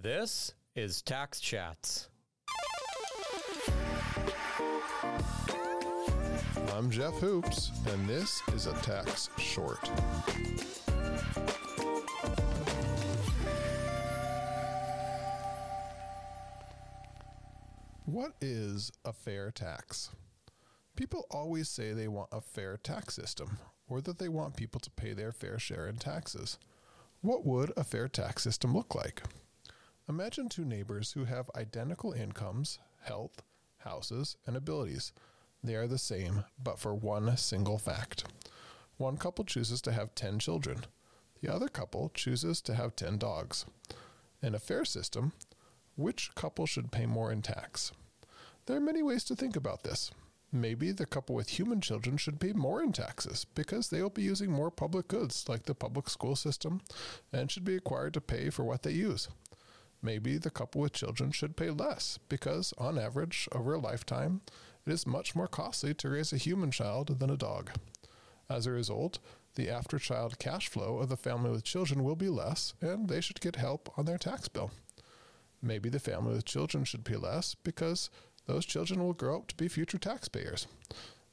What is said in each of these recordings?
This is Tax Chats. I'm Jeff Hoopes, and this is a tax short. What is a fair tax? People always say they want a fair tax system, or that they want people to pay their fair share in taxes. What would a fair tax system look like? Imagine two neighbors who have identical incomes, health, houses, and abilities. They are the same, but for one single fact. One couple chooses to have 10 children. The other couple chooses to have 10 dogs. In a fair system, which couple should pay more in tax? There are many ways to think about this. Maybe the couple with human children should pay more in taxes because they will be using more public goods like the public school system and should be required to pay for what they use. Maybe the couple with children should pay less because, on average, over a lifetime, it is much more costly to raise a human child than a dog. As a result, the after child cash flow of the family with children will be less, and they should get help on their tax bill. Maybe the family with children should pay less because those children will grow up to be future taxpayers.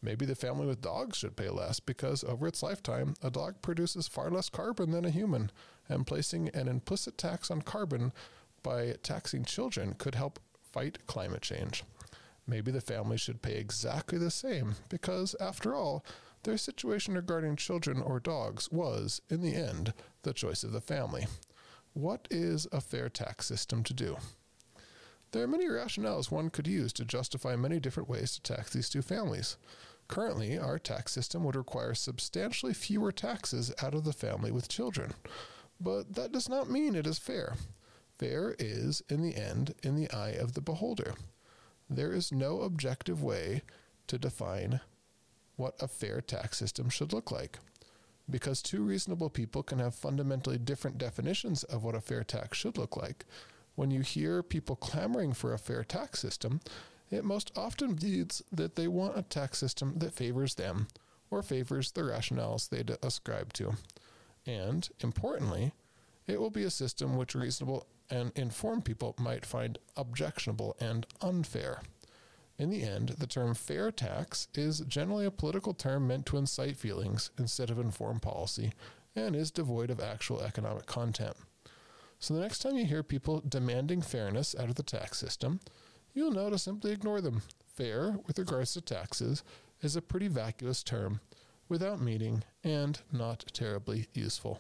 Maybe the family with dogs should pay less because over its lifetime, a dog produces far less carbon than a human, and placing an implicit tax on carbon by taxing children could help fight climate change. Maybe the family should pay exactly the same because, after all, their situation regarding children or dogs was, in the end, the choice of the family. What is a fair tax system to do? There are many rationales one could use to justify many different ways to tax these two families. Currently, our tax system would require substantially fewer taxes out of the family with children. But that does not mean it is fair. Fair is, in the end, in the eye of the beholder. There is no objective way to define what a fair tax system should look like. Because two reasonable people can have fundamentally different definitions of what a fair tax should look like, when you hear people clamoring for a fair tax system, it most often means that they want a tax system that favors them or favors the rationales they ascribe to. And, importantly, it will be a system which reasonable and informed people might find objectionable and unfair. In the end, the term fair tax is generally a political term meant to incite feelings instead of inform policy and is devoid of actual economic content. So the next time you hear people demanding fairness out of the tax system, you'll know to simply ignore them. Fair, with regards to taxes, is a pretty vacuous term, without meaning, and not terribly useful.